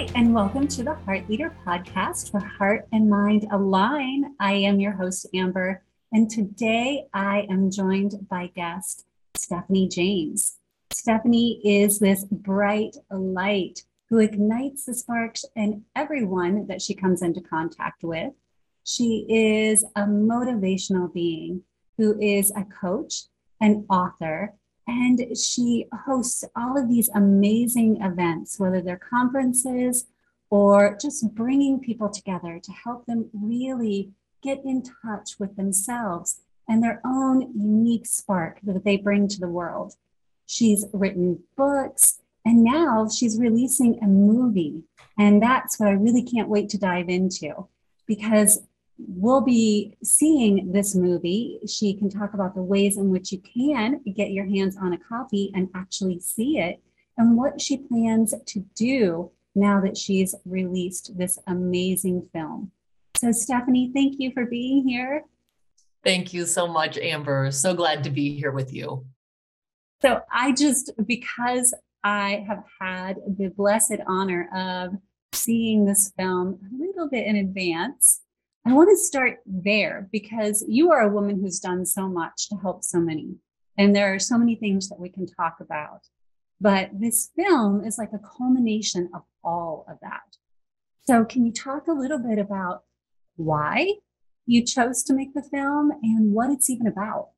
Hi, and welcome to the Heart Leader podcast for heart and mind align. I am your host, Amber, and today I am joined by guest Stephanie James. Stephanie is this bright light who ignites the sparks in everyone that she comes into contact with. She is a motivational being who is a coach, an author, and she hosts all of these amazing events, whether they're conferences or just bringing people together to help them really get in touch with themselves and their own unique spark that they bring to the world. She's written books and now she's releasing a movie. And that's what I really can't wait to dive into because we'll be seeing this movie. She can talk about the ways in which you can get your hands on a copy and actually see it, and what she plans to do now that she's released this amazing film. So, Stephanie, thank you for being here. Thank you so much, Amber. So glad to be here with you. So, I just, because I have had the blessed honor of seeing this film a little bit in advance, I want to start there because you are a woman who's done so much to help so many. And there are so many things that we can talk about. But this film is like a culmination of all of that. So, can you talk a little bit about why you chose to make the film and what it's even about?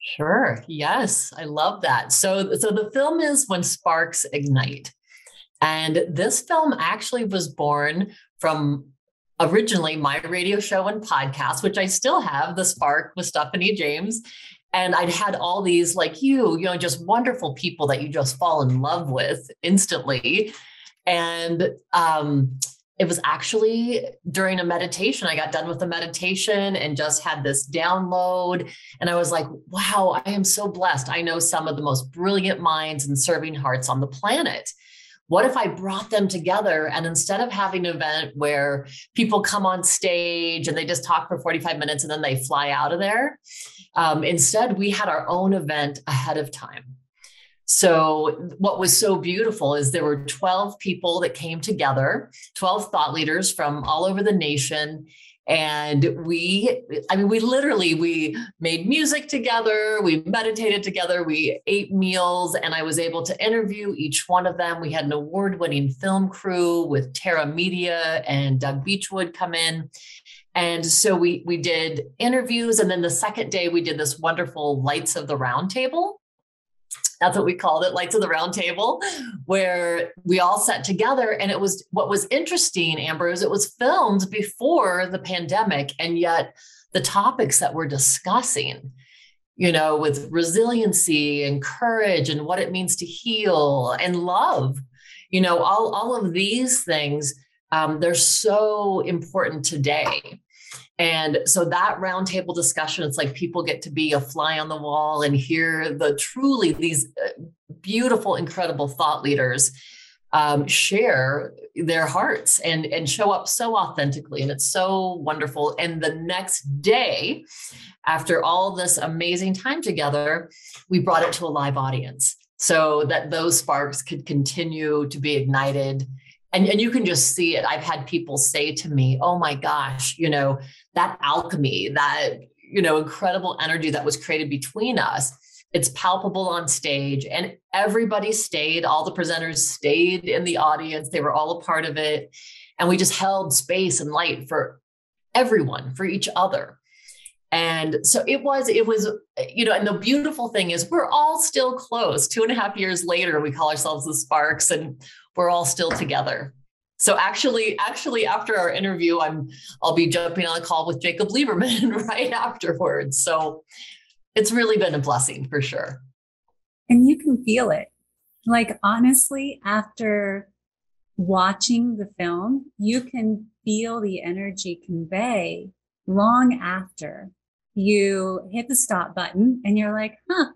Sure. Yes, I love that. So, so the film is When Sparks Ignite. And this film actually was born from originally my radio show and podcast, which I still have, The Spark with Stephanie James. And I'd had all these, like you, you know, just wonderful people that you just fall in love with instantly. And um, it was actually during a meditation. I got done with the meditation and just had this download. And I was like, wow, I am so blessed. I know some of the most brilliant minds and serving hearts on the planet what if I brought them together and instead of having an event where people come on stage and they just talk for 45 minutes and then they fly out of there, um, instead we had our own event ahead of time. So, what was so beautiful is there were 12 people that came together, 12 thought leaders from all over the nation, and we i mean we literally we made music together we meditated together we ate meals and i was able to interview each one of them. We had an award-winning film crew with terra media and doug beechwood come in. And so we we did interviews and then the second day we did this wonderful lights of the round table that's what we called it lights of the round table where we all sat together and it was what was interesting amber is it was filmed before the pandemic and yet the topics that we're discussing you know with resiliency and courage and what it means to heal and love you know all, all of these things um, they're so important today and so that roundtable discussion, it's like people get to be a fly on the wall and hear the truly these uh, beautiful, incredible thought leaders um, share their hearts and and show up so authentically, and it's so wonderful. And the next day, after all this amazing time together, we brought it to a live audience so that those sparks could continue to be ignited and, and you can just see it. I've had people say to me, oh my gosh, you know, that alchemy, that, you know, incredible energy that was created between us, it's palpable on stage. And everybody stayed, all the presenters stayed in the audience. They were all a part of it. And we just held space and light for everyone, for each other. And so it was, it was, you know, and the beautiful thing is we're all still close. Two and a half years later, we call ourselves the Sparks and we're all still together. So actually, actually, after our interview, I'm I'll be jumping on a call with Jacob Liberman right afterwards. So it's really been a blessing for sure. And you can feel it. Like honestly, after watching the film, you can feel the energy convey long after you hit the stop button and you're like, huh,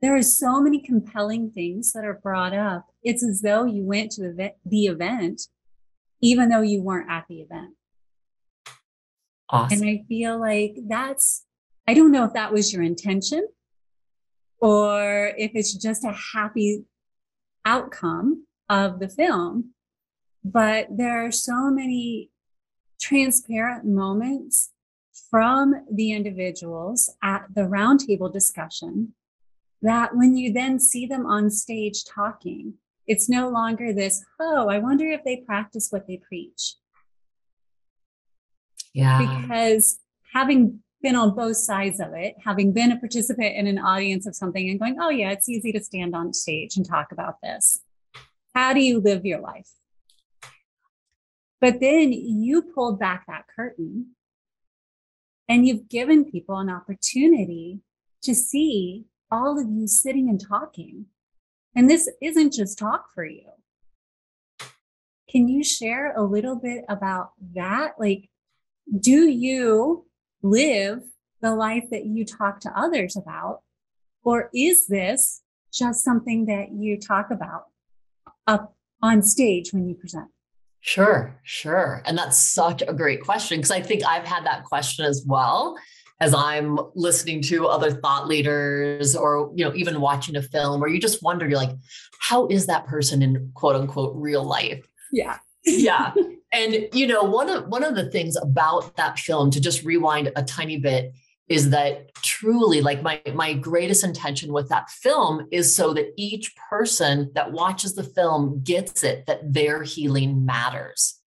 there are so many compelling things that are brought up. It's as though you went to the, the event, even though you weren't at the event. Awesome. And I feel like that's, I don't know if that was your intention or if it's just a happy outcome of the film. but there are so many transparent moments from the individuals at the roundtable discussion that when you then see them on stage talking, it's no longer this, oh, I wonder if they practice what they preach. Yeah. Because having been on both sides of it, having been a participant in an audience of something and going, oh, yeah, it's easy to stand on stage and talk about this. How do you live your life? But then you pulled back that curtain and you've given people an opportunity to see all of you sitting and talking. And this isn't just talk for you. Can you share a little bit about that? Like, do you live the life that you talk to others about? Or is this just something that you talk about up on stage when you present? Sure, sure. And that's such a great question because I think I've had that question as well as I'm listening to other thought leaders or you know even watching a film where you just wonder you're like how is that person in quote unquote real life? Yeah. yeah. And you know one of one of the things about that film to just rewind a tiny bit is that truly like my my greatest intention with that film is so that each person that watches the film gets it that their healing matters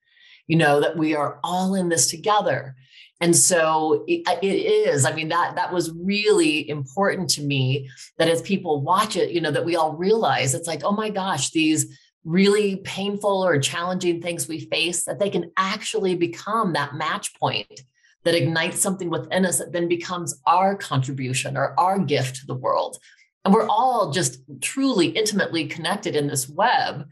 you know that we are all in this together and so it, it is i mean that that was really important to me that as people watch it you know that we all realize it's like oh my gosh these really painful or challenging things we face that they can actually become that match point that ignites something within us that then becomes our contribution or our gift to the world. And we're all just truly intimately connected in this web.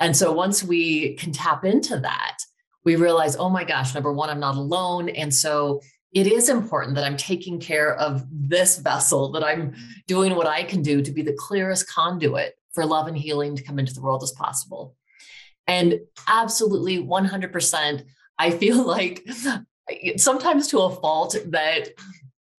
And so once we can tap into that, we realize, oh my gosh, number one, I'm not alone. And so it is important that I'm taking care of this vessel, that I'm doing what I can do to be the clearest conduit for love and healing to come into the world as possible. And absolutely 100%, I feel like sometimes to a fault that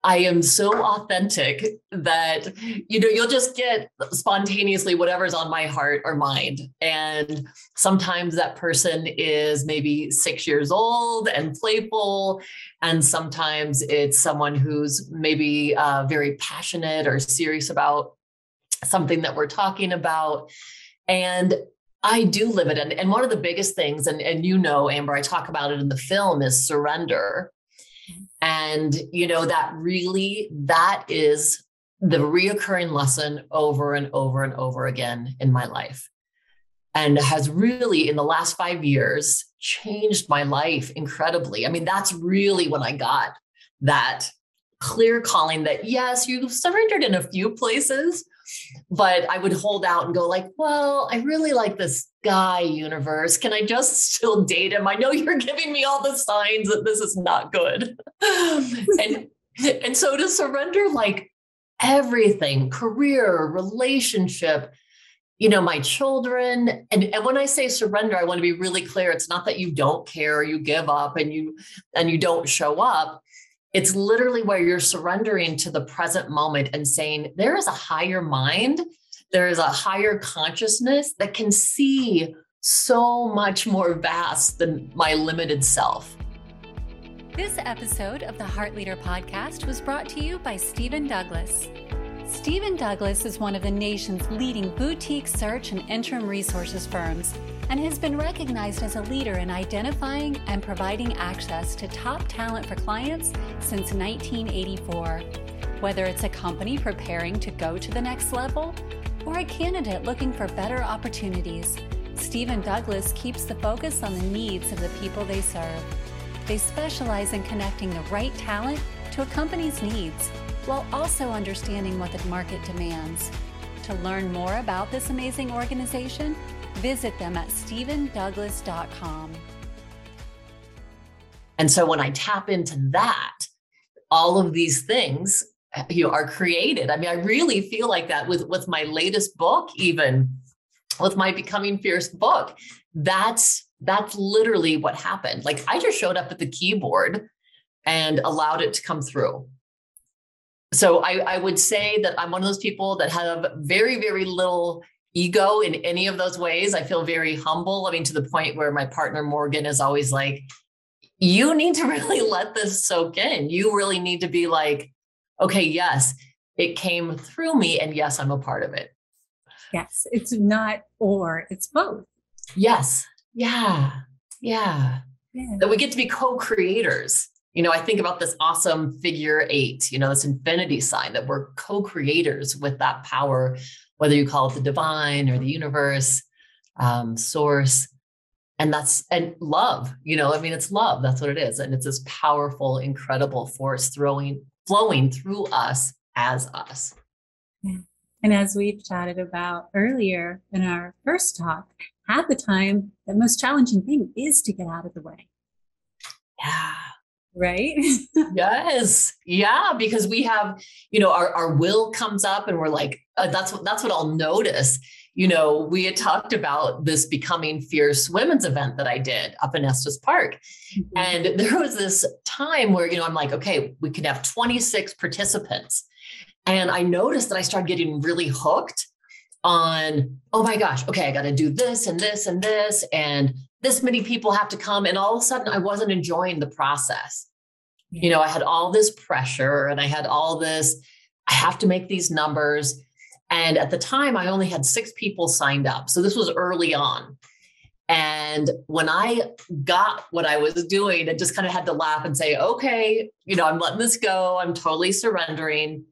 I am so authentic that you know you'll just get spontaneously whatever's on my heart or mind and sometimes that person is maybe 6 years old and playful and sometimes it's someone who's maybe uh, very passionate or serious about something that we're talking about and I do live it. And, and one of the biggest things, and, and you know, Amber, I talk about it in the film, is surrender. And, you know, that really, that is the reoccurring lesson over and over and over again in my life. And has really, in the last five years, changed my life incredibly. I mean, that's really when I got that clear calling that, yes, you've surrendered in a few places, but I would hold out and go like, well, I really like this guy universe. Can I just still date him? I know you're giving me all the signs that this is not good. and and so to surrender like everything, career, relationship, you know, my children. And, and when I say surrender, I want to be really clear. It's not that you don't care you give up and you and you don't show up it's literally where you're surrendering to the present moment and saying, there is a higher mind, there is a higher consciousness that can see so much more vast than my limited self. This episode of the Heart Leader podcast was brought to you by Stephen Douglas. Stephen Douglas is one of the nation's leading boutique search and interim resources firms and has been recognized as a leader in identifying and providing access to top talent for clients since 1984. Whether it's a company preparing to go to the next level or a candidate looking for better opportunities, Stephen Douglas keeps the focus on the needs of the people they serve. They specialize in connecting the right talent to a company's needs while also understanding what the market demands. To learn more about this amazing organization, visit them at stephendouglas.com. And so when I tap into that, all of these things you know, are created. I mean, I really feel like that with, with my latest book, even with my Becoming Fierce book. That's that's literally what happened. Like I just showed up at the keyboard and allowed it to come through so I, I would say that I'm one of those people that have very, very little ego in any of those ways. I feel very humble. I mean, to the point where my partner Morgan is always like, you need to really let this soak in. You really need to be like, okay, yes, it came through me. And yes, I'm a part of it. Yes, it's not or, it's both. Yes. Yeah. Yeah. yeah. That we get to be co creators. You know, I think about this awesome figure eight, you know, this infinity sign that we're co creators with that power, whether you call it the divine or the universe, um, source. And that's, and love, you know, I mean, it's love. That's what it is. And it's this powerful, incredible force throwing, flowing through us as us. Yeah. And as we've chatted about earlier in our first talk, half the time, the most challenging thing is to get out of the way. Yeah. Right? yes. Yeah. Because we have, you know, our, our will comes up and we're like, uh, that's what, that's what I'll notice. You know, we had talked about this becoming fierce women's event that I did up in Estes Park. Mm-hmm. And there was this time where, you know, I'm like, okay, we can have 26 participants and I noticed that I started getting really hooked on, oh my gosh, okay, I got to do this and this and this. And this many people have to come. And all of a sudden, I wasn't enjoying the process. You know, I had all this pressure and I had all this, I have to make these numbers. And at the time, I only had six people signed up. So this was early on. And when I got what I was doing, I just kind of had to laugh and say, okay, you know, I'm letting this go. I'm totally surrendering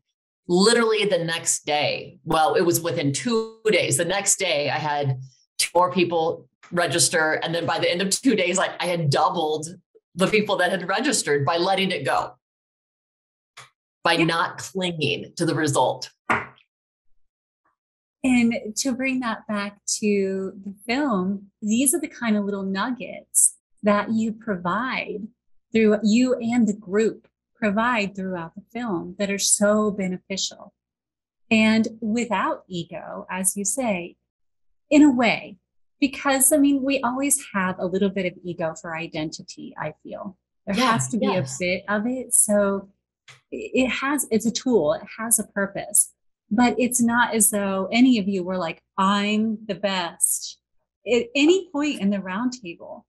literally the next day, well, it was within two days. The next day, I had two more people register. And then by the end of two days, like I had doubled the people that had registered by letting it go, by not clinging to the result. And to bring that back to the film, these are the kind of little nuggets that you provide through you and the group provide throughout the film that are so beneficial. And without ego, as you say, in a way, because I mean, we always have a little bit of ego for identity, I feel. There yeah, has to be yes. a bit of it. So it has, it's a tool, it has a purpose, but it's not as though any of you were like, I'm the best. At any point in the roundtable,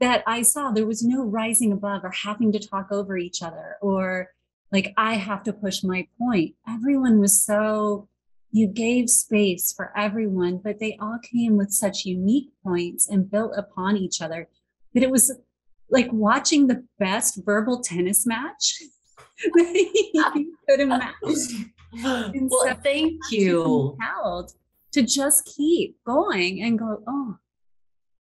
that I saw there was no rising above or having to talk over each other or like I have to push my point. Everyone was so, you gave space for everyone, but they all came with such unique points and built upon each other that it was like watching the best verbal tennis match you could imagine. well, thank you. To just keep going and go, oh,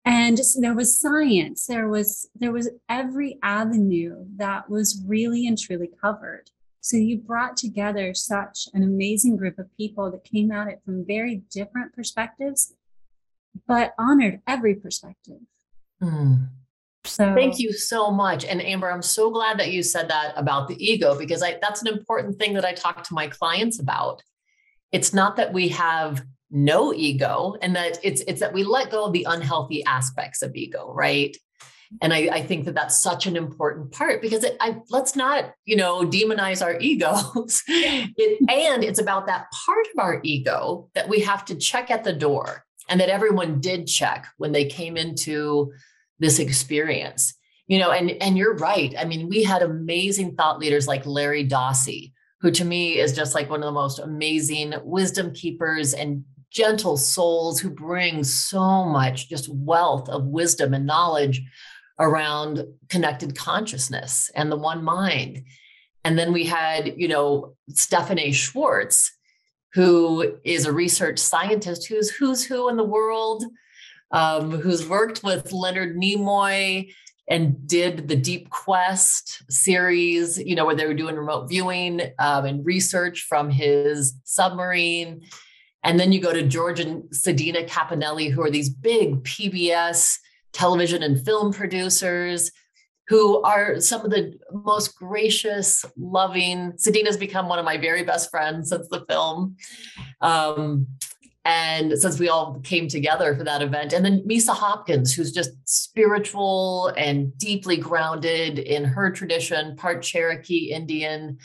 and there was science there was there was every avenue that was really and truly covered so you brought together such an amazing group of people that came at it from very different perspectives but honored every perspective. Mm. so thank you so much. And amber i'm so glad that you said that about the ego because I, that's an important thing that i talk to my clients about. It's not that we have no ego and that it's it's that we let go of the unhealthy aspects of ego right and I, I think that that's such an important part because it, I, let's not you know demonize our egos. It, and it's about that part of our ego that we have to check at the door and that everyone did check when they came into this experience. You know and and you're right. I mean we had amazing thought leaders like larry dossey who to me is just like one of the most amazing wisdom keepers and gentle souls who bring so much just wealth of wisdom and knowledge around connected consciousness and the one mind. And then we had, you know, Stephan Schwartz, who is a research scientist who's who's who in the world, um, who's worked with Leonard Nimoy and did the Deep Quest series, you know, where they were doing remote viewing um, and research from his submarine. And then you go to George and Sedena Cappannelli, who are these big PBS television and film producers who are some of the most gracious, loving. Sedena's become one of my very best friends since the film. Um, and since we all came together for that event. And then Misa Hopkins, who's just spiritual and deeply grounded in her tradition, part Cherokee Indian,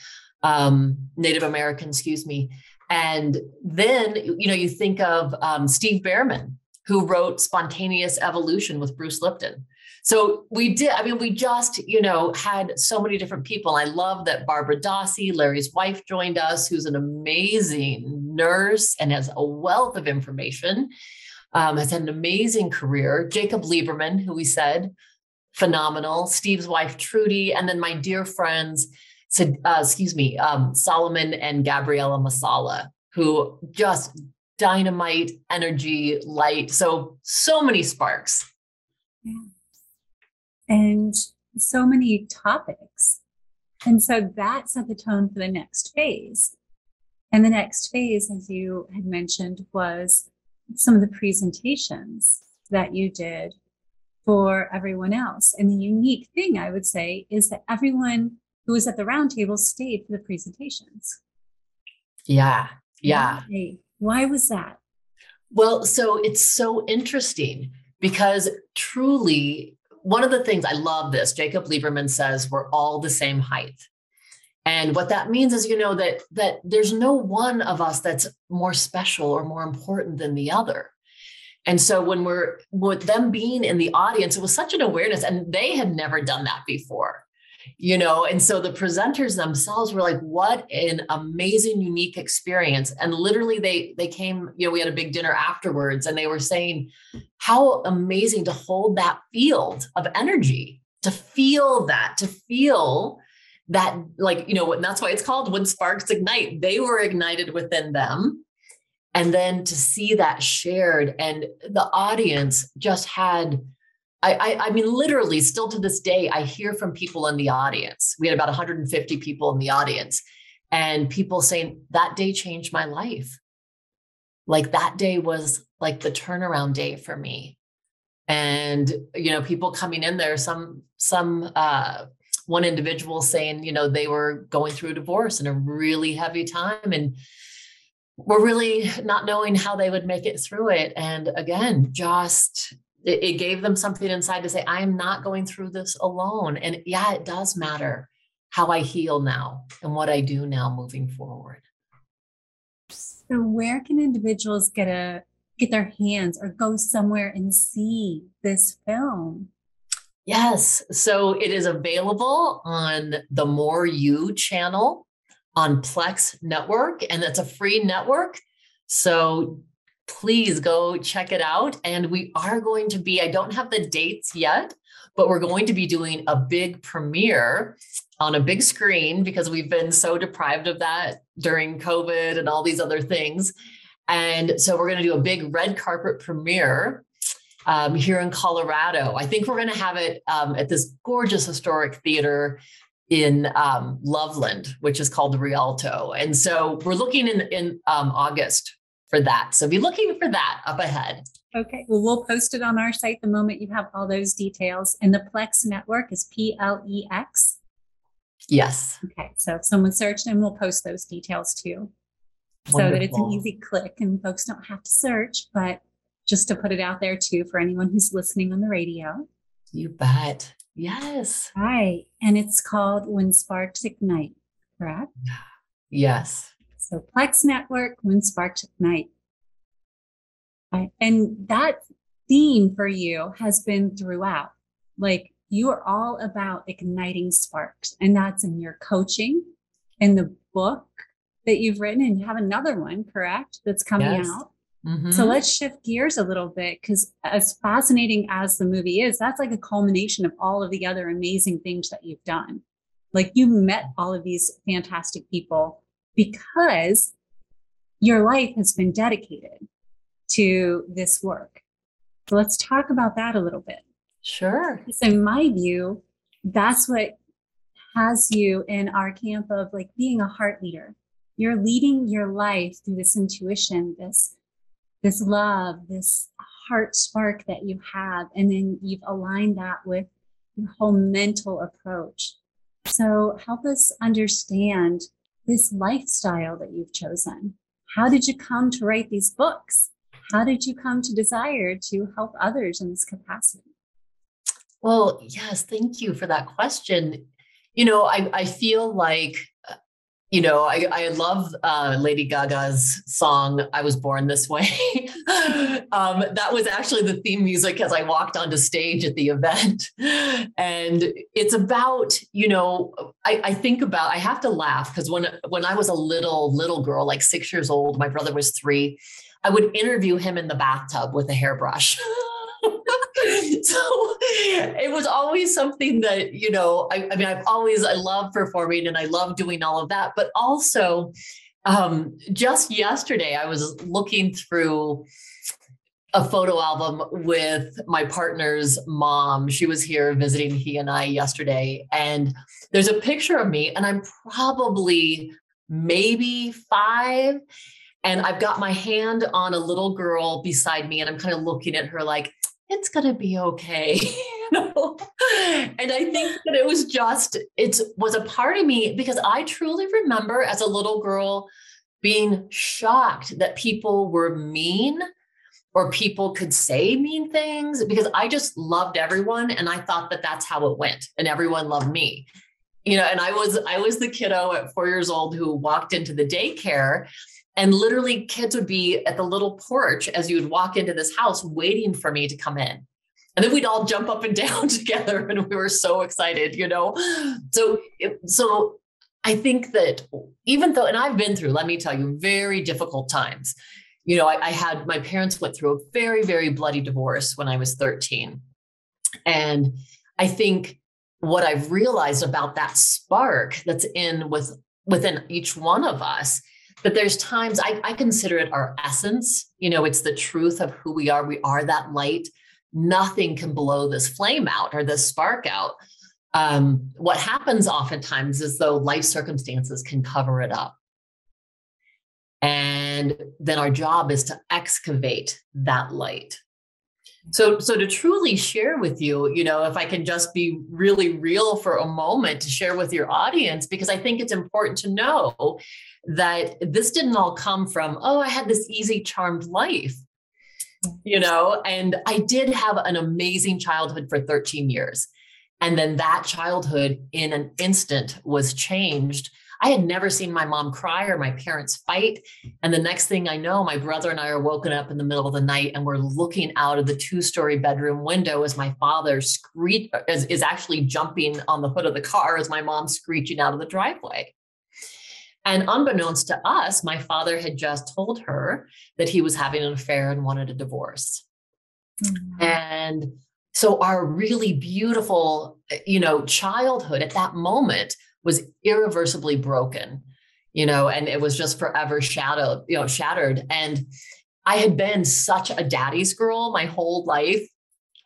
um, Native American, excuse me. And then, you know, you think of um, Steve Bhaerman, who wrote Spontaneous Evolution with Bruce Lipton. So we did, I mean, we just, you know, had so many different people. I love that Barbara Dossey, Larry's wife, joined us, who's an amazing nurse and has a wealth of information, um, has had an amazing career. Jacob Liberman, who we said, phenomenal. Steve's wife, Trudy, and then my dear friends, uh, excuse me, um, Solomon and Gabriella Masala, who just dynamite, energy, light. So, so many sparks. Yeah and so many topics. And so that set the tone for the next phase. And the next phase, as you had mentioned, was some of the presentations that you did for everyone else. And the unique thing I would say is that everyone who was at the roundtable stayed for the presentations. Yeah. Yeah. Why was that? Well, so it's so interesting because truly one of the things I love this, Jacob Liberman says we're all the same height. And what that means is, you know, that that there's no one of us that's more special or more important than the other. And so when we're with them being in the audience, it was such an awareness, and they had never done that before you know and so the presenters themselves were like what an amazing unique experience. And literally they they came you know we had a big dinner afterwards and they were saying how amazing to hold that field of energy to feel that to feel that like you know and that's why it's called when sparks ignite. They were ignited within them. And then to see that shared and the audience just had I, I, I, mean, literally, still to this day, I hear from people in the audience. We had about 150 people in the audience, and people saying that day changed my life. Like that day was like the turnaround day for me. And you know, people coming in there, some some uh, one individual saying, you know, they were going through a divorce and a really heavy time, and were really not knowing how they would make it through it. And again, just it, it gave them something inside to say, I am not going through this alone. And yeah, it does matter how I heal now and what I do now moving forward. So where can individuals get a get their hands or go somewhere and see this film? Yes. So it is available on the More You channel on Plex Network, and it's a free network. So please go check it out. And we are going to be, I don't have the dates yet, but we're going to be doing a big premiere on a big screen because we've been so deprived of that during COVID and all these other things. And so we're going to do a big red carpet premiere um, here in Colorado. I think we're going to have it um, at this gorgeous historic theater in um, Loveland, which is called the Rialto. And so we're looking in in um, August for that. So be looking for that up ahead. Okay. Well, we'll post it on our site the moment you have all those details. And the Plex network is P L E X. Yes. Okay. So if someone searched and we'll post those details too. Wonderful. So that it's an easy click and folks don't have to search, but just to put it out there too for anyone who's listening on the radio. You bet. Yes. Right. And it's called When Sparks Ignite, correct? Yes. So Plex Network, When Sparks Ignite. And that theme for you has been throughout. Like you are all about igniting sparks, and that's in your coaching, in the book that you've written, and you have another one, correct? That's coming yes. out. Mm-hmm. So let's shift gears a little bit because, as fascinating as the movie is, that's like a culmination of all of the other amazing things that you've done. Like you met all of these fantastic people because your life has been dedicated to this work. So let's talk about that a little bit. Sure. So, in my view, that's what has you in our camp of like being a heart leader. You're leading your life through this intuition, this this love, this heart spark that you have, and then you've aligned that with your whole mental approach. So help us understand this lifestyle that you've chosen? How did you come to write these books? How did you come to desire to help others in this capacity? Well, yes, thank you for that question. You know, I, I feel like, uh, you know, I, I love uh, Lady Gaga's song, I Was Born This Way. um, that was actually the theme music as I walked onto stage at the event. And it's about, you know, I, I think about, I have to laugh because when, when I was a little, little girl, like six years old, my brother was three, I would interview him in the bathtub with a hairbrush. so it was always something that you know I, I, mean i've always i love performing and i love doing all of that but also um, just yesterday i was looking through a photo album with my partner's mom. She was here visiting he and i yesterday and there's a picture of me and i'm probably maybe five and I've got my hand on a little girl beside me, and I'm kind of looking at her like, it's going to be okay. And I think that it was just, it was a part of me because I truly remember as a little girl being shocked that people were mean or people could say mean things because I just loved everyone and I thought that that's how it went and everyone loved me. You know, and I was I was the kiddo at 4 years old who walked into the daycare and literally, kids would be at the little porch as you would walk into this house waiting for me to come in. And then we'd all jump up and down together, and we were so excited, you know. So, so I think that even though, and I've been through, let me tell you, very difficult times. You know, I, I had my parents went through a very, very bloody divorce when I was 13. And I think what I've realized about that spark that's in with within each one of us but there's times I, I consider it our essence. You know, it's the truth of who we are. We are that light. Nothing can blow this flame out or this spark out. Um, what happens oftentimes is though life circumstances can cover it up. And then our job is to excavate that light. So, so to truly share with you, you know, if I can just be really real for a moment to share with your audience, because I think it's important to know that this didn't all come from, oh, I had this easy, charmed life, you know, and I did have an amazing childhood for 13 years. And then that childhood in an instant was changed. I had never seen my mom cry or my parents fight. And the next thing I know, my brother and I are woken up in the middle of the night and we're looking out of the two story bedroom window as my father screech is, is actually jumping on the hood of the car as my mom's screeching out of the driveway. And unbeknownst to us, my father had just told her that he was having an affair and wanted a divorce. Mm-hmm. And so our really beautiful, you know, childhood at that moment was irreversibly broken, you know, and it was just forever shadowed, you know, shattered. And I had been such a daddy's girl my whole life.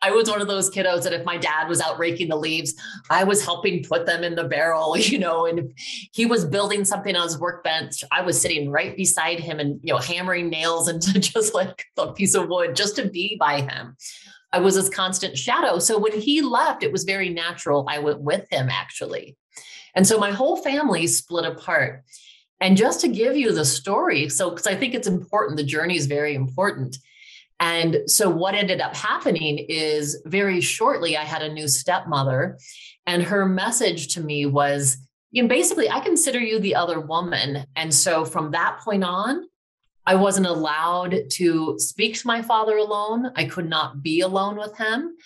I was one of those kiddos that if my dad was out raking the leaves, I was helping put them in the barrel, you know, and if he was building something on his workbench, I was sitting right beside him and, you know, hammering nails into just like a piece of wood just to be by him. I was his constant shadow. So when he left, it was very natural. I went with him actually. And so my whole family split apart. And just to give you the story, so because I think it's important, the journey is very important. And so what ended up happening is very shortly, I had a new stepmother, and her message to me was, you know, basically, I consider you the other woman. And so from that point on, I wasn't allowed to speak to my father alone. I could not be alone with him.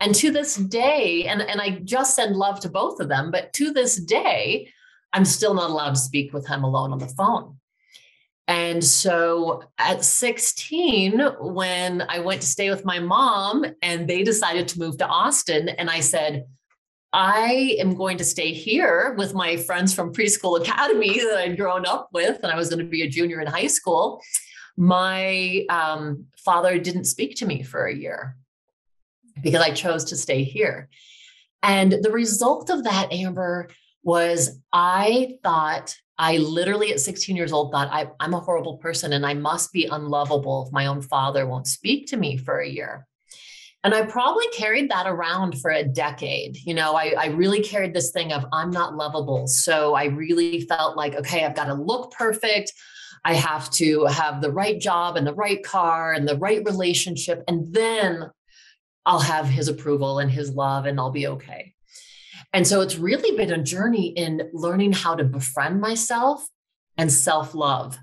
And to this day, and, and I just send love to both of them, but to this day, I'm still not allowed to speak with him alone on the phone. And so at 16, when I went to stay with my mom and they decided to move to Austin, and I said, I am going to stay here with my friends from preschool academy that I'd grown up with, and I was going to be a junior in high school. My um, father didn't speak to me for a year because I chose to stay here. And the result of that, Amber, was I thought I literally at 16 years old thought I, am a horrible person and I must be unlovable if my own father won't speak to me for a year. And I probably carried that around for a decade. You know, I, I really carried this thing of I'm not lovable. So I really felt like, okay, I've got to look perfect. I have to have the right job and the right car and the right relationship. And then I'll have his approval and his love and I'll be okay. And so it's really been a journey in learning how to befriend myself and self love.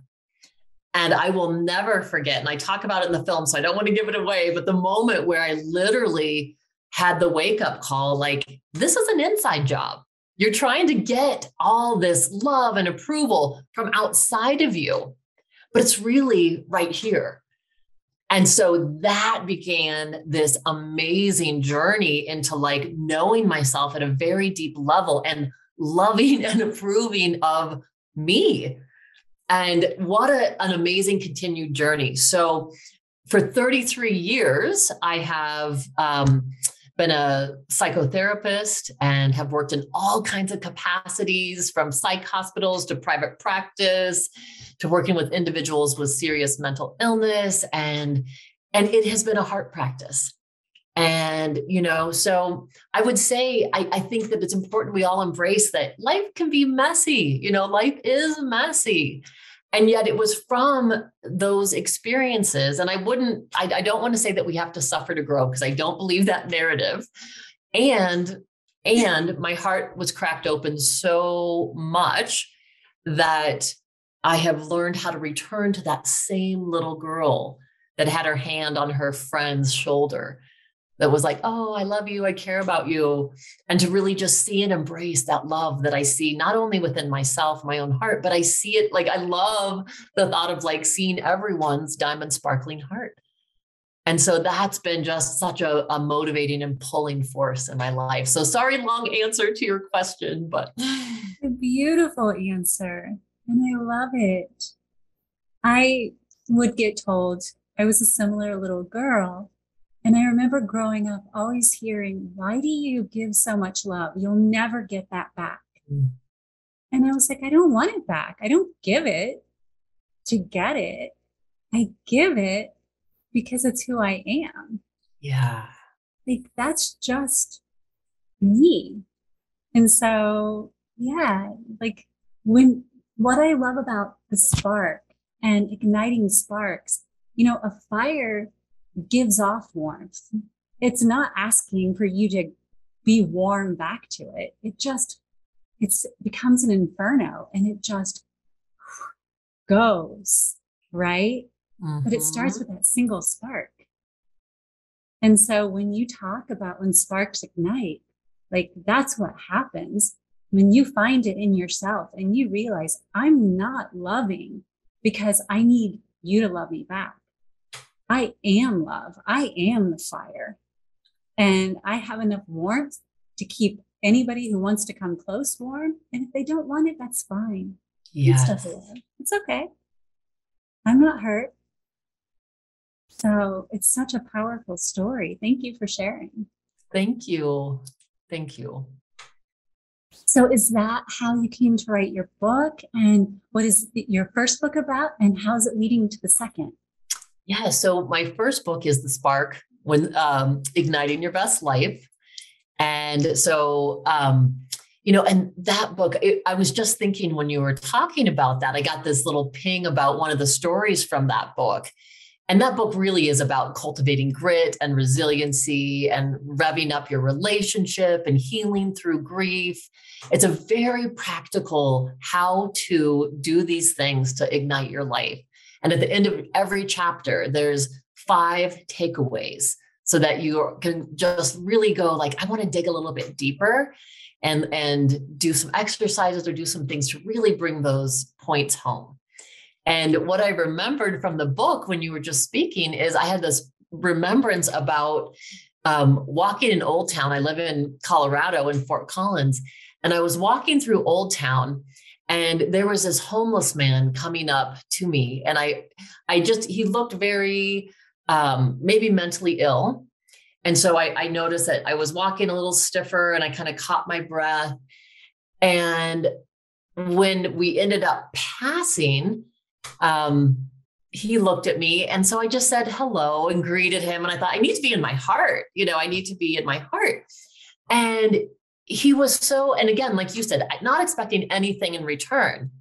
And I will never forget, and I talk about it in the film, so I don't want to give it away, but the moment where I literally had the wake up call like, this is an inside job. You're trying to get all this love and approval from outside of you, but it's really right here. And so that began this amazing journey into like knowing myself at a very deep level and loving and approving of me and what a, an amazing continued journey. So, for 33 years, I have um, been a psychotherapist and have worked in all kinds of capacities from psych hospitals to private practice to working with individuals with serious mental illness. And and it has been a heart practice. And you know so i would say I, I think that it's important we all embrace that life can be messy you know life is messy and yet it was from those experiences. And i wouldn't I, I don't want to say that we have to suffer to grow because i don't believe that narrative. And and my heart was cracked open so much that i have learned how to return to that same little girl that had her hand on her friend's shoulder that was like, oh, I love you, I care about you. And to really just see and embrace that love that I see, not only within myself, my own heart, but I see it like I love the thought of like seeing everyone's diamond sparkling heart. And so that's been just such a, a motivating and pulling force in my life. So sorry, long answer to your question, but a beautiful answer. And I love it. I would get told I was a similar little girl and I remember growing up always hearing, Why do you give so much love? You'll never get that back. Mm. And I was like, I don't want it back. I don't give it to get it. I give it because it's who I am. Yeah. Like that's just me. And so, yeah, like when what I love about the spark and igniting sparks, you know, a fire gives off warmth. It's not asking for you to be warm back to it. It just it's becomes an inferno and it just goes, right? Mm-hmm. But it starts with that single spark. And so when you talk about when sparks ignite, like that's what happens when you find it in yourself and you realize I'm not loving because I need you to love me back. I am love. I am the fire. And I have enough warmth to keep anybody who wants to come close warm. And if they don't want it, that's fine. Yeah. It's okay. I'm not hurt. So it's such a powerful story. Thank you for sharing. Thank you. Thank you. So, is that how you came to write your book? And what is your first book about? And how is it leading to the second? Yeah. So my first book is The Spark when um, igniting your best life. And so, um, you know, and that book, it, I was just thinking when you were talking about that, I got this little ping about one of the stories from that book. And that book really is about cultivating grit and resiliency and revving up your relationship and healing through grief. It's a very practical how to do these things to ignite your life. And at the end of every chapter, there's five takeaways so that you can just really go like, I want to dig a little bit deeper and, and do some exercises or do some things to really bring those points home. And what I remembered from the book when you were just speaking is I had this remembrance about um, walking in Old Town. I live in Colorado in Fort Collins, and I was walking through Old Town and there was this homeless man coming up to me and i i just he looked very um maybe mentally ill. And so I, I noticed that i was walking a little stiffer and i kind of caught my breath. And when we ended up passing um he looked at me and so i just said hello and greeted him and i thought i need to be in my heart you know i need to be in my heart. And he was so, and again, like you said, not expecting anything in return.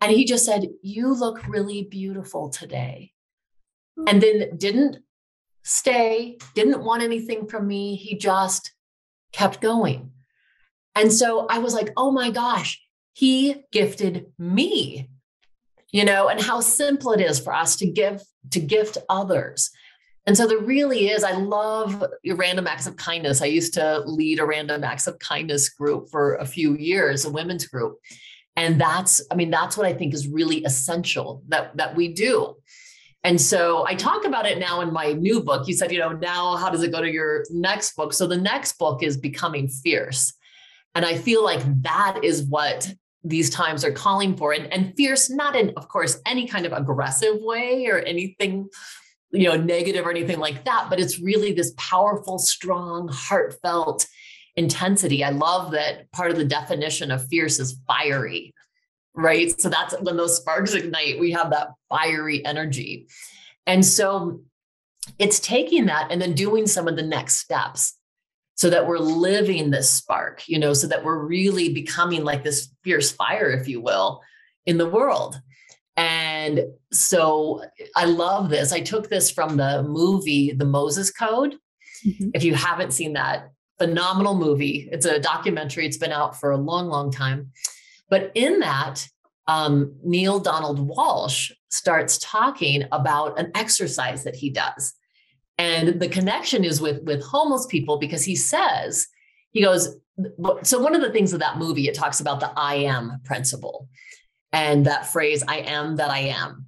And he just said, You look really beautiful today. And then didn't stay, didn't want anything from me. He just kept going. And so I was like, oh my gosh, he gifted me, you know, and how simple it is for us to give, to gift others. And so there really is, I love random acts of kindness. I used to lead a random acts of kindness group for a few years, a women's group. And that's, I mean, that's what I think is really essential that, that we do. And so I talk about it now in my new book. You said, you know, now how does it go to your next book? So the next book is Becoming Fierce. And I feel like that is what these times are calling for. And, and fierce, not in, of course, any kind of aggressive way or anything you know negative or anything like that but it's really this powerful strong heartfelt intensity. I love that part of the definition of fierce is fiery right? So that's when those sparks ignite we have that fiery energy. And so it's taking that and then doing some of the next steps so that we're living this spark you know so that we're really becoming like this fierce fire if you will in the world and so I love this. I took this from the movie The Moses Code. Mm-hmm. If you haven't seen that, phenomenal movie. It's a documentary, it's been out for a long, long time. But in that, um, Neale Donald Walsch starts talking about an exercise that he does. And the connection is with, with homeless people because he says, he goes, so one of the things of that movie, it talks about the I am principle and that phrase, I am that I am.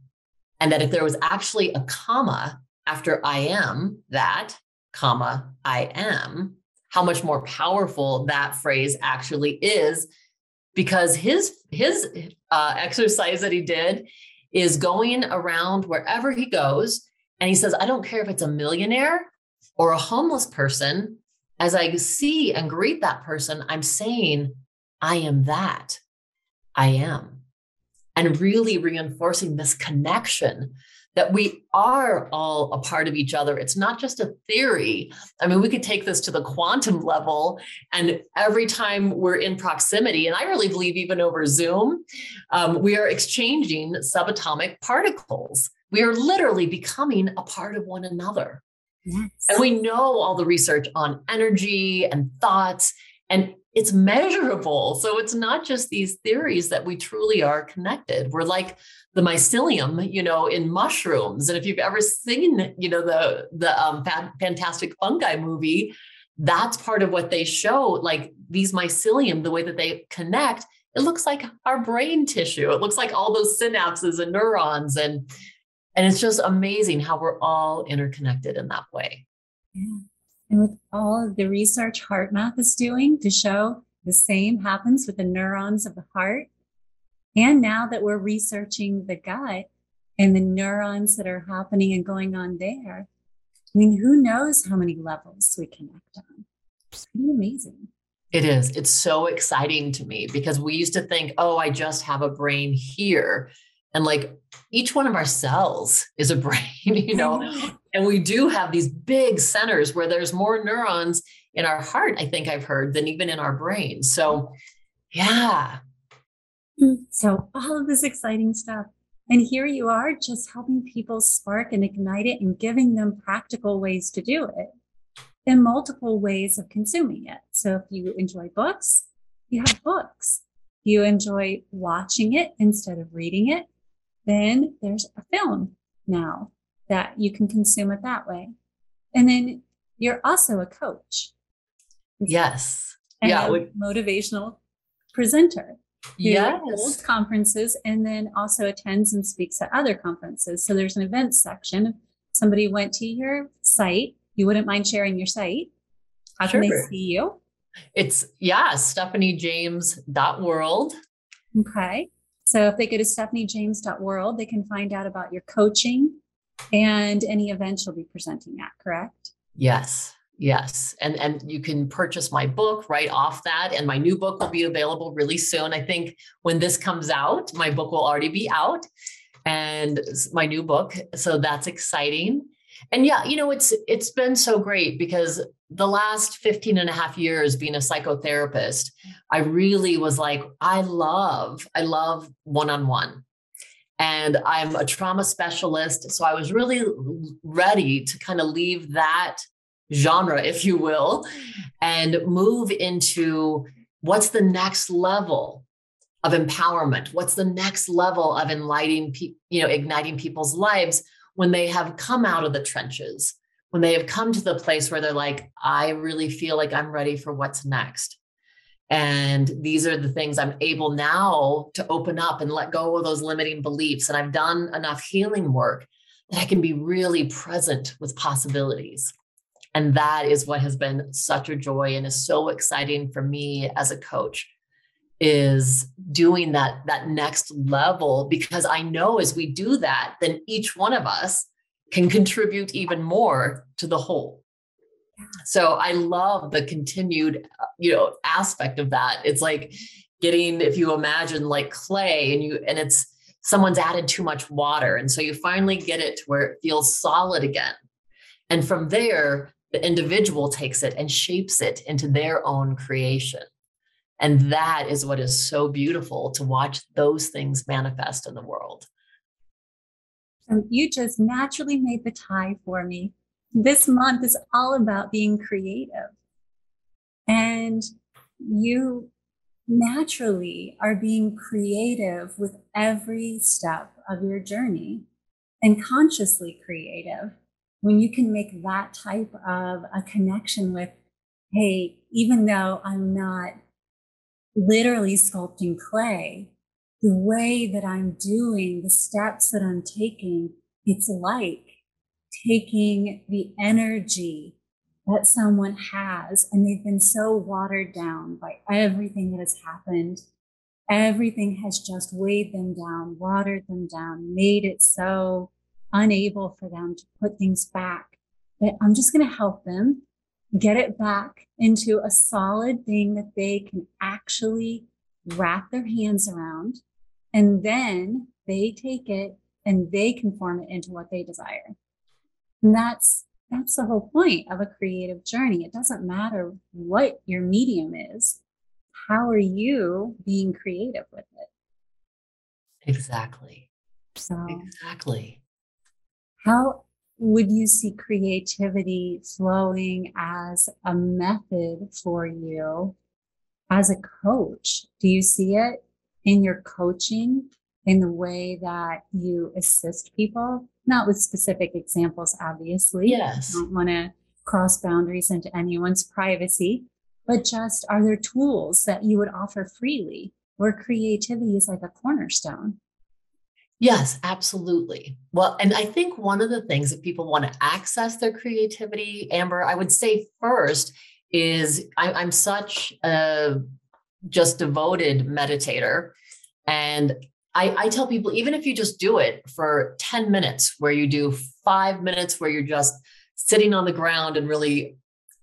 And that if there was actually a comma after I am that, comma, I am, how much more powerful that phrase actually is because his his uh, exercise that he did is going around wherever he goes and he says i don't care if it's a millionaire or a homeless person as i see and greet that person i'm saying i am that i am and really reinforcing this connection that we are all a part of each other. It's not just a theory. I mean, we could take this to the quantum level, and every time we're in proximity, and I really believe even over Zoom, um, we are exchanging subatomic particles. We are literally becoming a part of one another. Yes. And we know all the research on energy and thoughts. And it's measurable. So it's not just these theories that we truly are connected. We're like the mycelium, you know, in mushrooms. And if you've ever seen, you know, the the um, Fantastic Fungi movie, that's part of what they show. Like these mycelium, the way that they connect, it looks like our brain tissue. It looks like all those synapses and neurons, and and it's just amazing how we're all interconnected in that way. Yeah. And with all of the research HeartMath is doing to show the same happens with the neurons of the heart. And now that we're researching the gut and the neurons that are happening and going on there, I mean, who knows how many levels we connect on? It's pretty amazing. It is. It's so exciting to me because we used to think, oh, I just have a brain here. And like each one of our cells is a brain, you know, and we do have these big centers where there's more neurons in our heart, I think I've heard, than even in our brain. So, yeah. Mm, so, all of this exciting stuff. And here you are just helping people spark and ignite it and giving them practical ways to do it and multiple ways of consuming it. So, if you enjoy books, you have books. You enjoy watching it instead of reading it, then there's a film now that you can consume it that way. And then you're also a coach. Yes. And yeah. A motivational presenter. Yes. Holds conferences and then also attends and speaks at other conferences. So there's an events section. If somebody went to your site, you wouldn't mind sharing your site. How sure. can they see you? It's yeah, stephaniejames.world. Okay. So if they go to stephaniejames.world, they can find out about your coaching and any events you'll be presenting at, correct? Yes. Yes. And and you can purchase my book right off that and my new book will be available really soon. I think when this comes out, my book will already be out and my new book. So that's exciting. And yeah, you know, it's it's been so great because the last 15 and a half years being a psychotherapist, I really was like, I love, I love one-on-one. And I'm a trauma specialist. So I was really ready to kind of leave that genre, if you will, and move into what's the next level of empowerment? What's the next level of enlightening, you know, igniting people's lives when they have come out of the trenches, when they have come to the place where they're like, I really feel like I'm ready for what's next. And these are the things I'm able now to open up and let go of those limiting beliefs. And I've done enough healing work that I can be really present with possibilities. And that is what has been such a joy and is so exciting for me as a coach is doing that that next level because I know as we do that then each one of us can contribute even more to the whole. So I love the continued uh, you know aspect of that. It's like getting if you imagine like clay and you and it's someone's added too much water and so you finally get it to where it feels solid again. And from there the individual takes it and shapes it into their own creation. And that is what is so beautiful to watch those things manifest in the world. And you just naturally made the tie for me. This month is all about being creative. And you naturally are being creative with every step of your journey and consciously creative. When you can make that type of a connection with, hey, even though I'm not literally sculpting clay, the way that I'm doing, the steps that I'm taking, it's like taking the energy that someone has and they've been so watered down by everything that has happened. Everything has just weighed them down, watered them down, made it so unable for them to put things back. But I'm just going to help them get it back into a solid thing that they can actually wrap their hands around. And then they take it and they conform it into what they desire. And that's that's the whole point of a creative journey. It doesn't matter what your medium is. How are you being creative with it? Exactly. So exactly. How would you see creativity flowing as a method for you as a coach? Do you see it in your coaching in the way that you assist people? Not with specific examples, obviously. Yes. I don't want to cross boundaries into anyone's privacy, but just are there tools that you would offer freely where creativity is like a cornerstone? Yes, absolutely. Well, and I think one of the things that people want to access their creativity, Amber, I would say first is I, am such a just devoted meditator. And I, I tell people, even if you just do it for 10 minutes, where you do five minutes where you're just sitting on the ground and really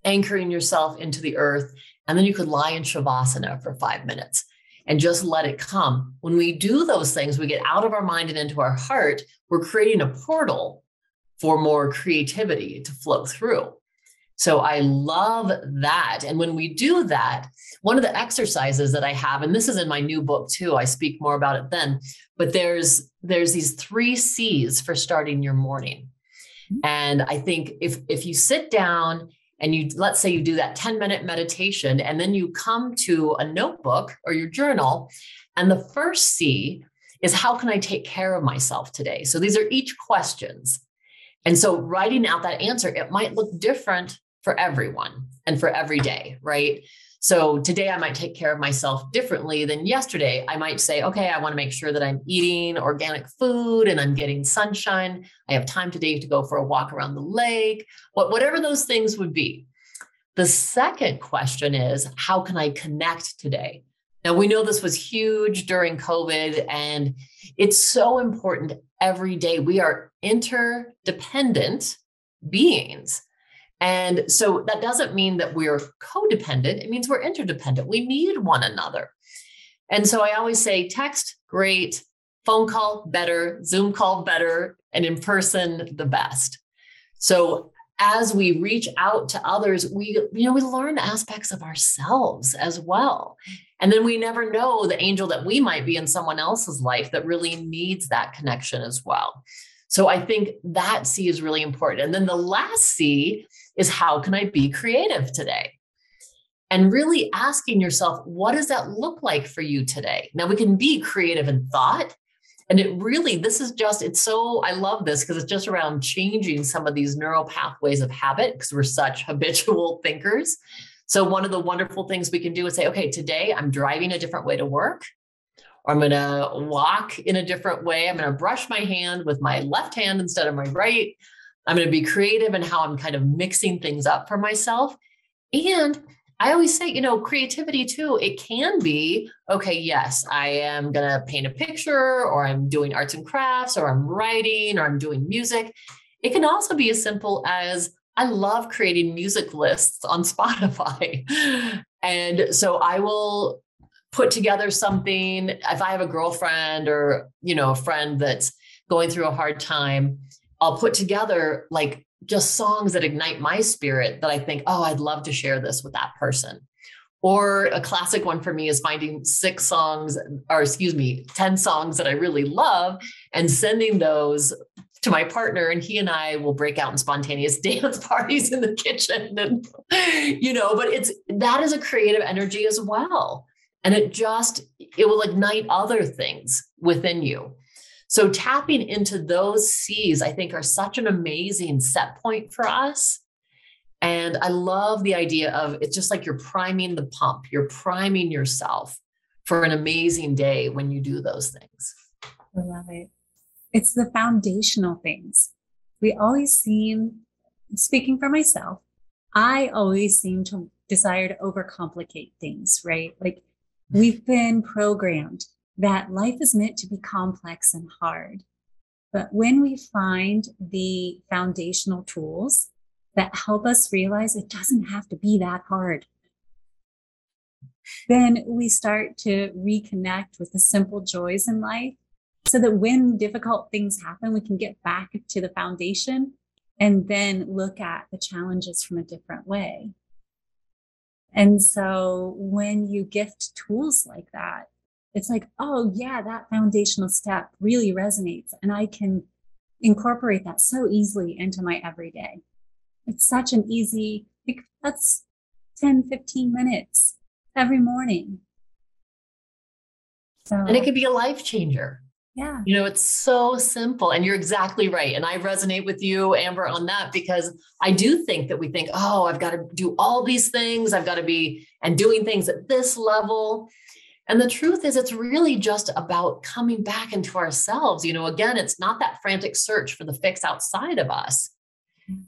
anchoring yourself into the earth, and then you could lie in Shavasana for five minutes and just let it come. When we do those things, we get out of our mind and into our heart, we're creating a portal for more creativity to flow through. So I love that. And when we do that, one of the exercises that I have, and this is in my new book too, I speak more about it then, but there's there's these three C's for starting your morning. Mm-hmm. And I think if if you sit down and you let's say you do that 10 minute meditation and then you come to a notebook or your journal and the first c is how can i take care of myself today so these are each questions and so writing out that answer it might look different for everyone and for every day right so today I might take care of myself differently than yesterday. I might say, okay, I want to make sure that I'm eating organic food and I'm getting sunshine. I have time today to go for a walk around the lake, what, whatever those things would be. The second question is, how can I connect today? Now, we know this was huge during COVID, and it's so important every day. We are interdependent beings. And so that doesn't mean that we're codependent, it means we're interdependent. We need one another. And so I always say text, great, phone call, better, Zoom call, better, and in person, the best. So as we reach out to others, we, you know, we learn aspects of ourselves as well. And then we never know the angel that we might be in someone else's life that really needs that connection as well. So I think that C is really important. And then the last C is how can I be creative today? and really asking yourself, what does that look like for you today? Now, we can be creative in thought. And it really, this is just, it's so, I love this because it's just around changing some of these neural pathways of habit because we're such habitual thinkers. So, one of the wonderful things we can do is say, okay, today I'm driving a different way to work. Or I'm going to walk in a different way. I'm going to brush my hand with my left hand instead of my right. I'm going to be creative in how I'm kind of mixing things up for myself. And I always say, you know, creativity too, it can be okay, yes, I am going to paint a picture or I'm doing arts and crafts or I'm writing or I'm doing music. It can also be as simple as I love creating music lists on Spotify. and so I will put together something if I have a girlfriend or, you know, a friend that's going through a hard time, I'll put together like just songs that ignite my spirit that I think, oh, I'd love to share this with that person. Or a classic one for me is finding six songs, or excuse me, 10 songs that I really love and sending those to my partner and he and I will break out in spontaneous dance parties in the kitchen and you know but it's that is a creative energy as well and it just it will ignite other things within you so tapping into those C's, I think, are such an amazing set point for us. And I love the idea of it's just like you're priming the pump, you're priming yourself for an amazing day when you do those things. I love it. It's the foundational things. We always seem, speaking for myself, I always seem to desire to overcomplicate things, right? Like we've been programmed that life is meant to be complex and hard. But when we find the foundational tools that help us realize it doesn't have to be that hard, then we start to reconnect with the simple joys in life so that when difficult things happen, we can get back to the foundation and then look at the challenges from a different way. And so when you gift tools like that, it's like, oh, yeah, that foundational step really resonates. And I can incorporate that so easily into my everyday. It's such an easy, like, that's 10, 15 minutes every morning. So, and it could be a life changer. Yeah. You know, it's so simple. And you're exactly right. And I resonate with you, Amber, on that because I do think that we think, oh, I've got to do all these things. I've got to be and doing things at this level. And the truth is, it's really just about coming back into ourselves. You know, again, it's not that frantic search for the fix outside of us.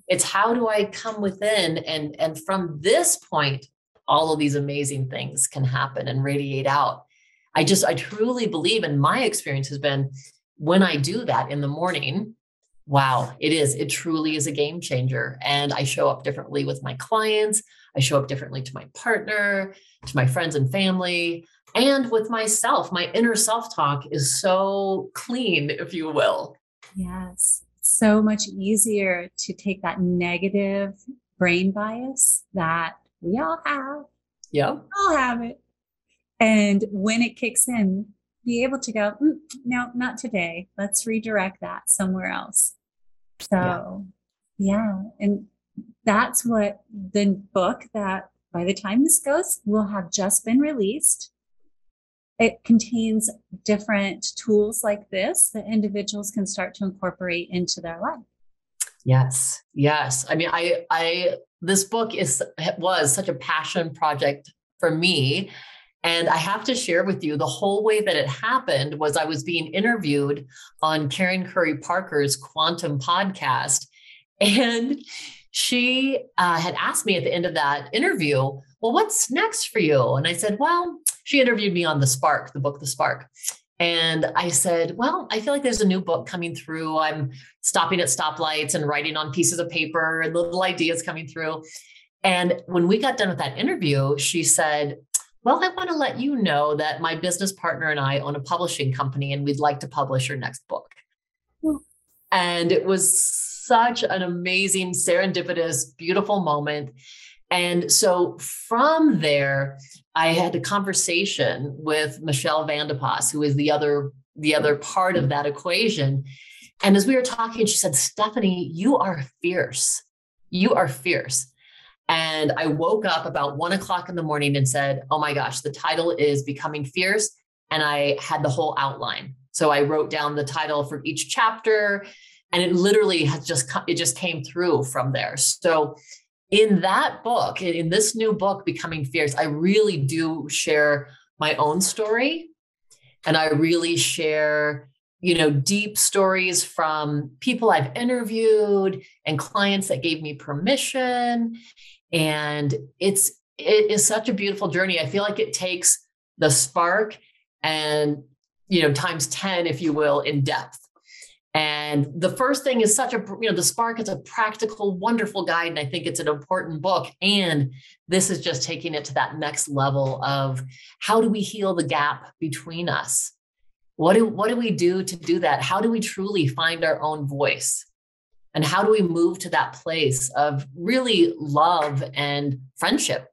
It's how do I come within? And, and from this point, all of these amazing things can happen and radiate out. I just, I truly believe, and my experience has been when I do that in the morning, wow, it is, it truly is a game changer. And I show up differently with my clients. I show up differently to my partner, to my friends and family and with myself. My inner self talk is so clean, if you will. Yes. So much easier to take that negative brain bias that we all have. Yeah. All have it. And when it kicks in, be able to go, mm, no, not today. Let's redirect that somewhere else. So, yeah. yeah. And that's what the book that by the time this goes will have just been released it contains different tools like this that individuals can start to incorporate into their life. Yes. Yes. I mean, I, I, this book is, was such a passion project for me. And I have to share with you the whole way that it happened was I was being interviewed on Karen Curry Parker's Quantum podcast. And she uh, had asked me at the end of that interview, Well, what's next for you? And I said, Well, she interviewed me on The Spark, the book The Spark. And I said, Well, I feel like there's a new book coming through. I'm stopping at stoplights and writing on pieces of paper little ideas coming through. And when we got done with that interview, she said, Well, I want to let you know that my business partner and I own a publishing company and we'd like to publish your next book. Hmm. And it was such an amazing, serendipitous, beautiful moment. And so from there, I had a conversation with Michelle Vandepas, who is the other the other part of that equation. And as we were talking, she said, Stephanie, you are fierce. You are fierce. And I woke up about one o'clock in the morning and said, Oh my gosh, the title is Becoming Fierce. And I had the whole outline. So I wrote down the title for each chapter and it literally has just it just came through from there. So in that book, in this new book, Becoming Fierce, I really do share my own story. And I really share you know deep stories from people i've interviewed and clients that gave me permission. And it's it is such a beautiful journey. I feel like it takes the spark and you know times 10 if you will in depth. And the first thing is such a you know the spark is a practical wonderful guide and i think it's an important book. And this is just taking it to that next level of how do we heal the gap between us what do, what do we do to do that? How do we truly find our own voice? And how do we move to that place of really love and friendship,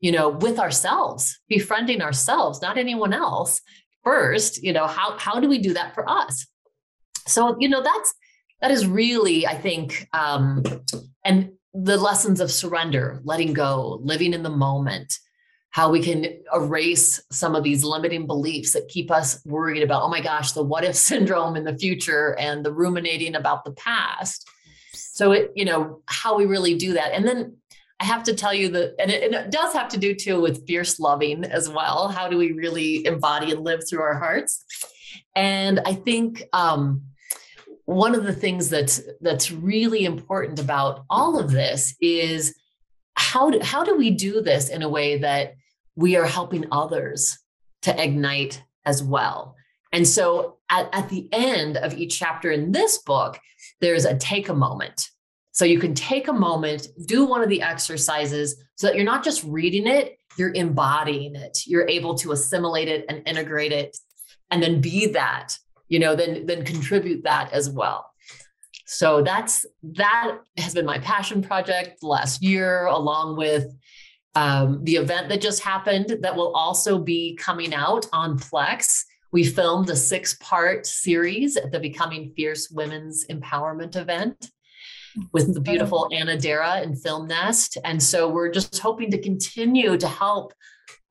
you know, with ourselves, befriending ourselves, not anyone else first, you know, how, how do we do that for us? So, you know, that's, that is really, I think, um, and the lessons of surrender, letting go, living in the moment, how we can erase some of these limiting beliefs that keep us worried about, oh my gosh, the what if syndrome in the future and the ruminating about the past. So it, you know, how we really do that. And then I have to tell you that, and it, and it does have to do too with fierce loving as well. How do we really embody and live through our hearts? And I think um, one of the things that's that's really important about all of this is how do, how do we do this in a way that we are helping others to ignite as well. And so at, at the end of each chapter in this book, there's a take a moment. So you can take a moment, do one of the exercises so that you're not just reading it, you're embodying it. You're able to assimilate it and integrate it and then be that, you know, then then contribute that as well. So that's that has been my passion project last year along with um, the event that just happened that will also be coming out on Plex. We filmed a six part series at the Becoming Fierce Women's Empowerment event with the beautiful Anna Dara and Film Nest. And so we're just hoping to continue to help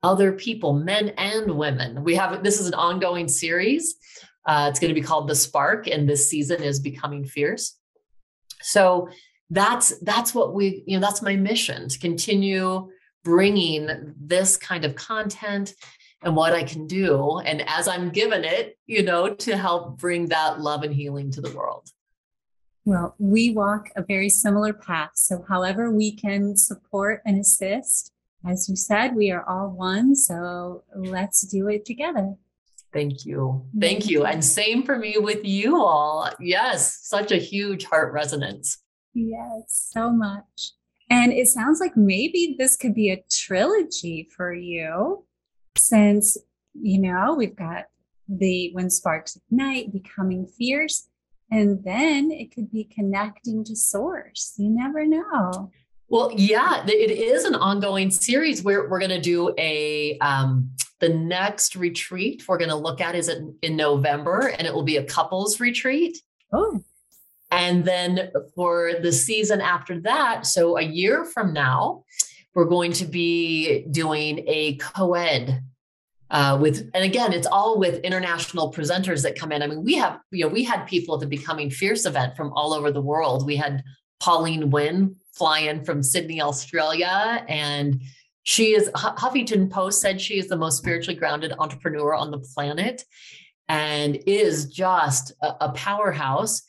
other people, men and women. We have this is an ongoing series. Uh, it's going to be called The Spark, and this season is Becoming Fierce. So that's that's what we you know that's my mission to continue bringing this kind of content and what I can do. And as I'm given it, you know, to help bring that love and healing to the world. Well, we walk a very similar path. So, however, we can support and assist, as you said, we are all one. So, let's do it together. Thank you. Thank you. And same for me with you all. Yes, such a huge heart resonance. Yes, so much. And it sounds like maybe this could be a trilogy for you since, you know, we've got the When Sparks Ignite, Becoming Fierce, and then it could be connecting to source. You never know. Well, yeah, it is an ongoing series where we're going to do a um, the next retreat we're going to look at is in, in November, and it will be a couples retreat. Oh, and then for the season after that, so a year from now, we're going to be doing a co ed uh, with, and again, it's all with international presenters that come in. I mean, we have, you know, we had people at the Becoming Fierce event from all over the world. We had Pauline Wynn fly in from Sydney, Australia, and she is Huffington Post said she is the most spiritually grounded entrepreneur on the planet and is just a, a powerhouse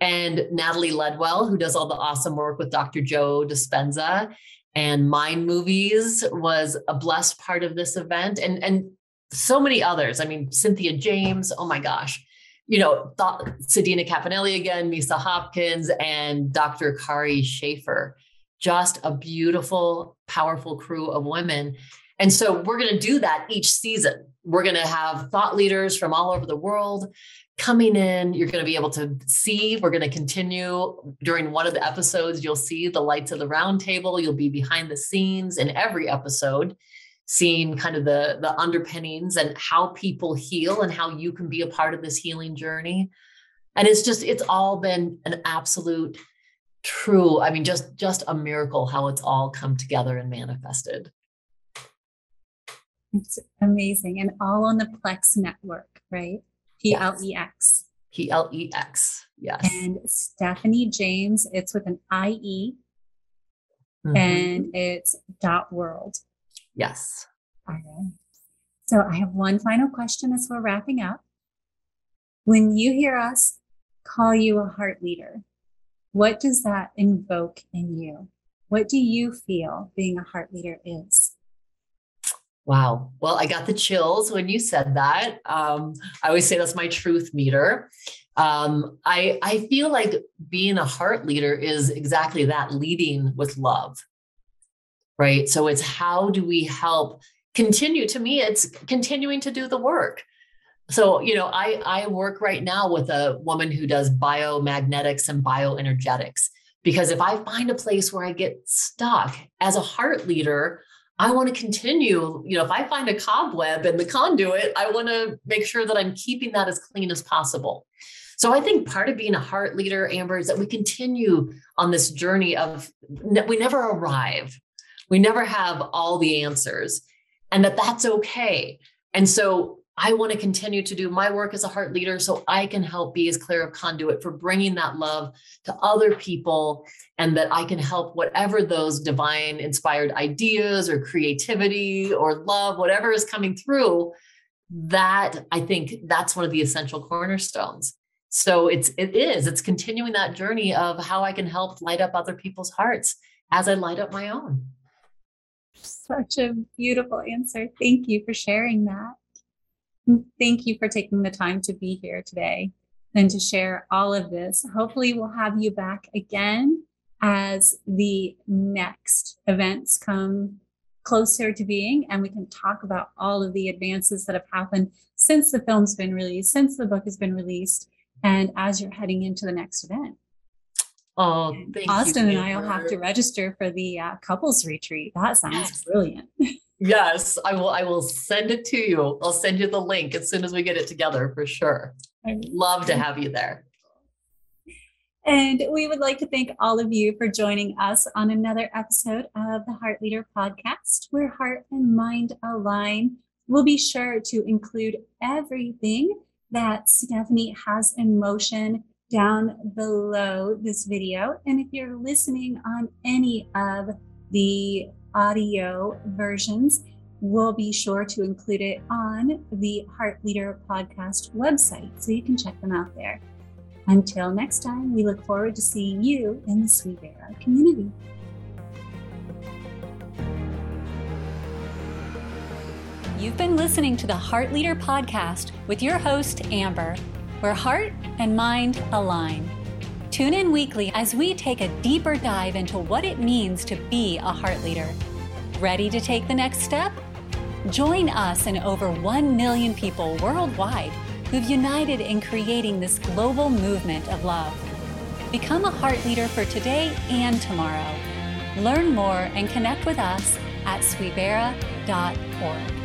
and Natalie Ledwell, who does all the awesome work with Dr. Joe Dispenza. And Mind Movies was a blessed part of this event, and, and so many others. I mean, Cynthia James, oh my gosh. You know, th- Sedena Cappannelli again, Misa Hopkins, and Dr. Kari Schaefer. Just a beautiful, powerful crew of women. And so we're going to do that each season. We're going to have thought leaders from all over the world coming in. You're going to be able to see. We're going to continue during one of the episodes. You'll see the lights of the round table. You'll be behind the scenes in every episode, seeing kind of the, the underpinnings and how people heal and how you can be a part of this healing journey. And it's just, it's all been an absolute true i mean just just a miracle how it's all come together and manifested it's amazing and all on the plex network right? P-l-e-x p-l-e-x yes. And stephanie james it's with an i-e mm-hmm. and it's dot world. Yes. All right. So i have one final question as we're wrapping up. When you hear us call you a heart leader what does that invoke in you? What do you feel being a heart leader is? Wow. Well, I got the chills when you said that. Um, I always say that's my truth meter. Um, I, I feel like being a heart leader is exactly that leading with love, right? So it's how do we help continue? To me, it's continuing to do the work so you know i i work right now with a woman who does biomagnetics and bioenergetics because if i find a place where i get stuck as a heart leader i want to continue you know if i find a cobweb in the conduit i want to make sure that i'm keeping that as clean as possible. So i think part of being a heart leader amber is that we continue on this journey of we never arrive. We never have all the answers and that that's okay. And so I want to continue to do my work as a heart leader so I can help be as clear a conduit for bringing that love to other people and that I can help whatever those divine inspired ideas or creativity or love, whatever is coming through. That I think that's one of the essential cornerstones. So it's it is it's continuing that journey of how I can help light up other people's hearts as I light up my own. Such a beautiful answer. Thank you for sharing that. Thank you for taking the time to be here today and to share all of this. Hopefully, we'll have you back again as the next events come closer to being and we can talk about all of the advances that have happened since the film's been released, since the book has been released, and as you're heading into the next event. Oh, Austin you, and I will have to register for the uh, couples retreat. That sounds yes. brilliant. Yes, I will. I will send it to you. I'll send you the link as soon as we get it together for sure. I'd love to have you there. And we would like to thank all of you for joining us on another episode of the Heart Leader podcast, where heart and mind align. We'll be sure to include everything that Stephanie has in motion down below this video. And if you're listening on any of the audio versions, we'll be sure to include it on the Heart Leader podcast website so you can check them out there. Until next time, we look forward to seeing you in the Suivera community. You've been listening to the Heart Leader podcast with your host, Amber, where heart and mind align. Tune in weekly as we take a deeper dive into what it means to be a heart leader. Ready to take the next step? Join us and over 1 million people worldwide who've united in creating this global movement of love. Become a heart leader for today and tomorrow. Learn more and connect with us at suivera.org.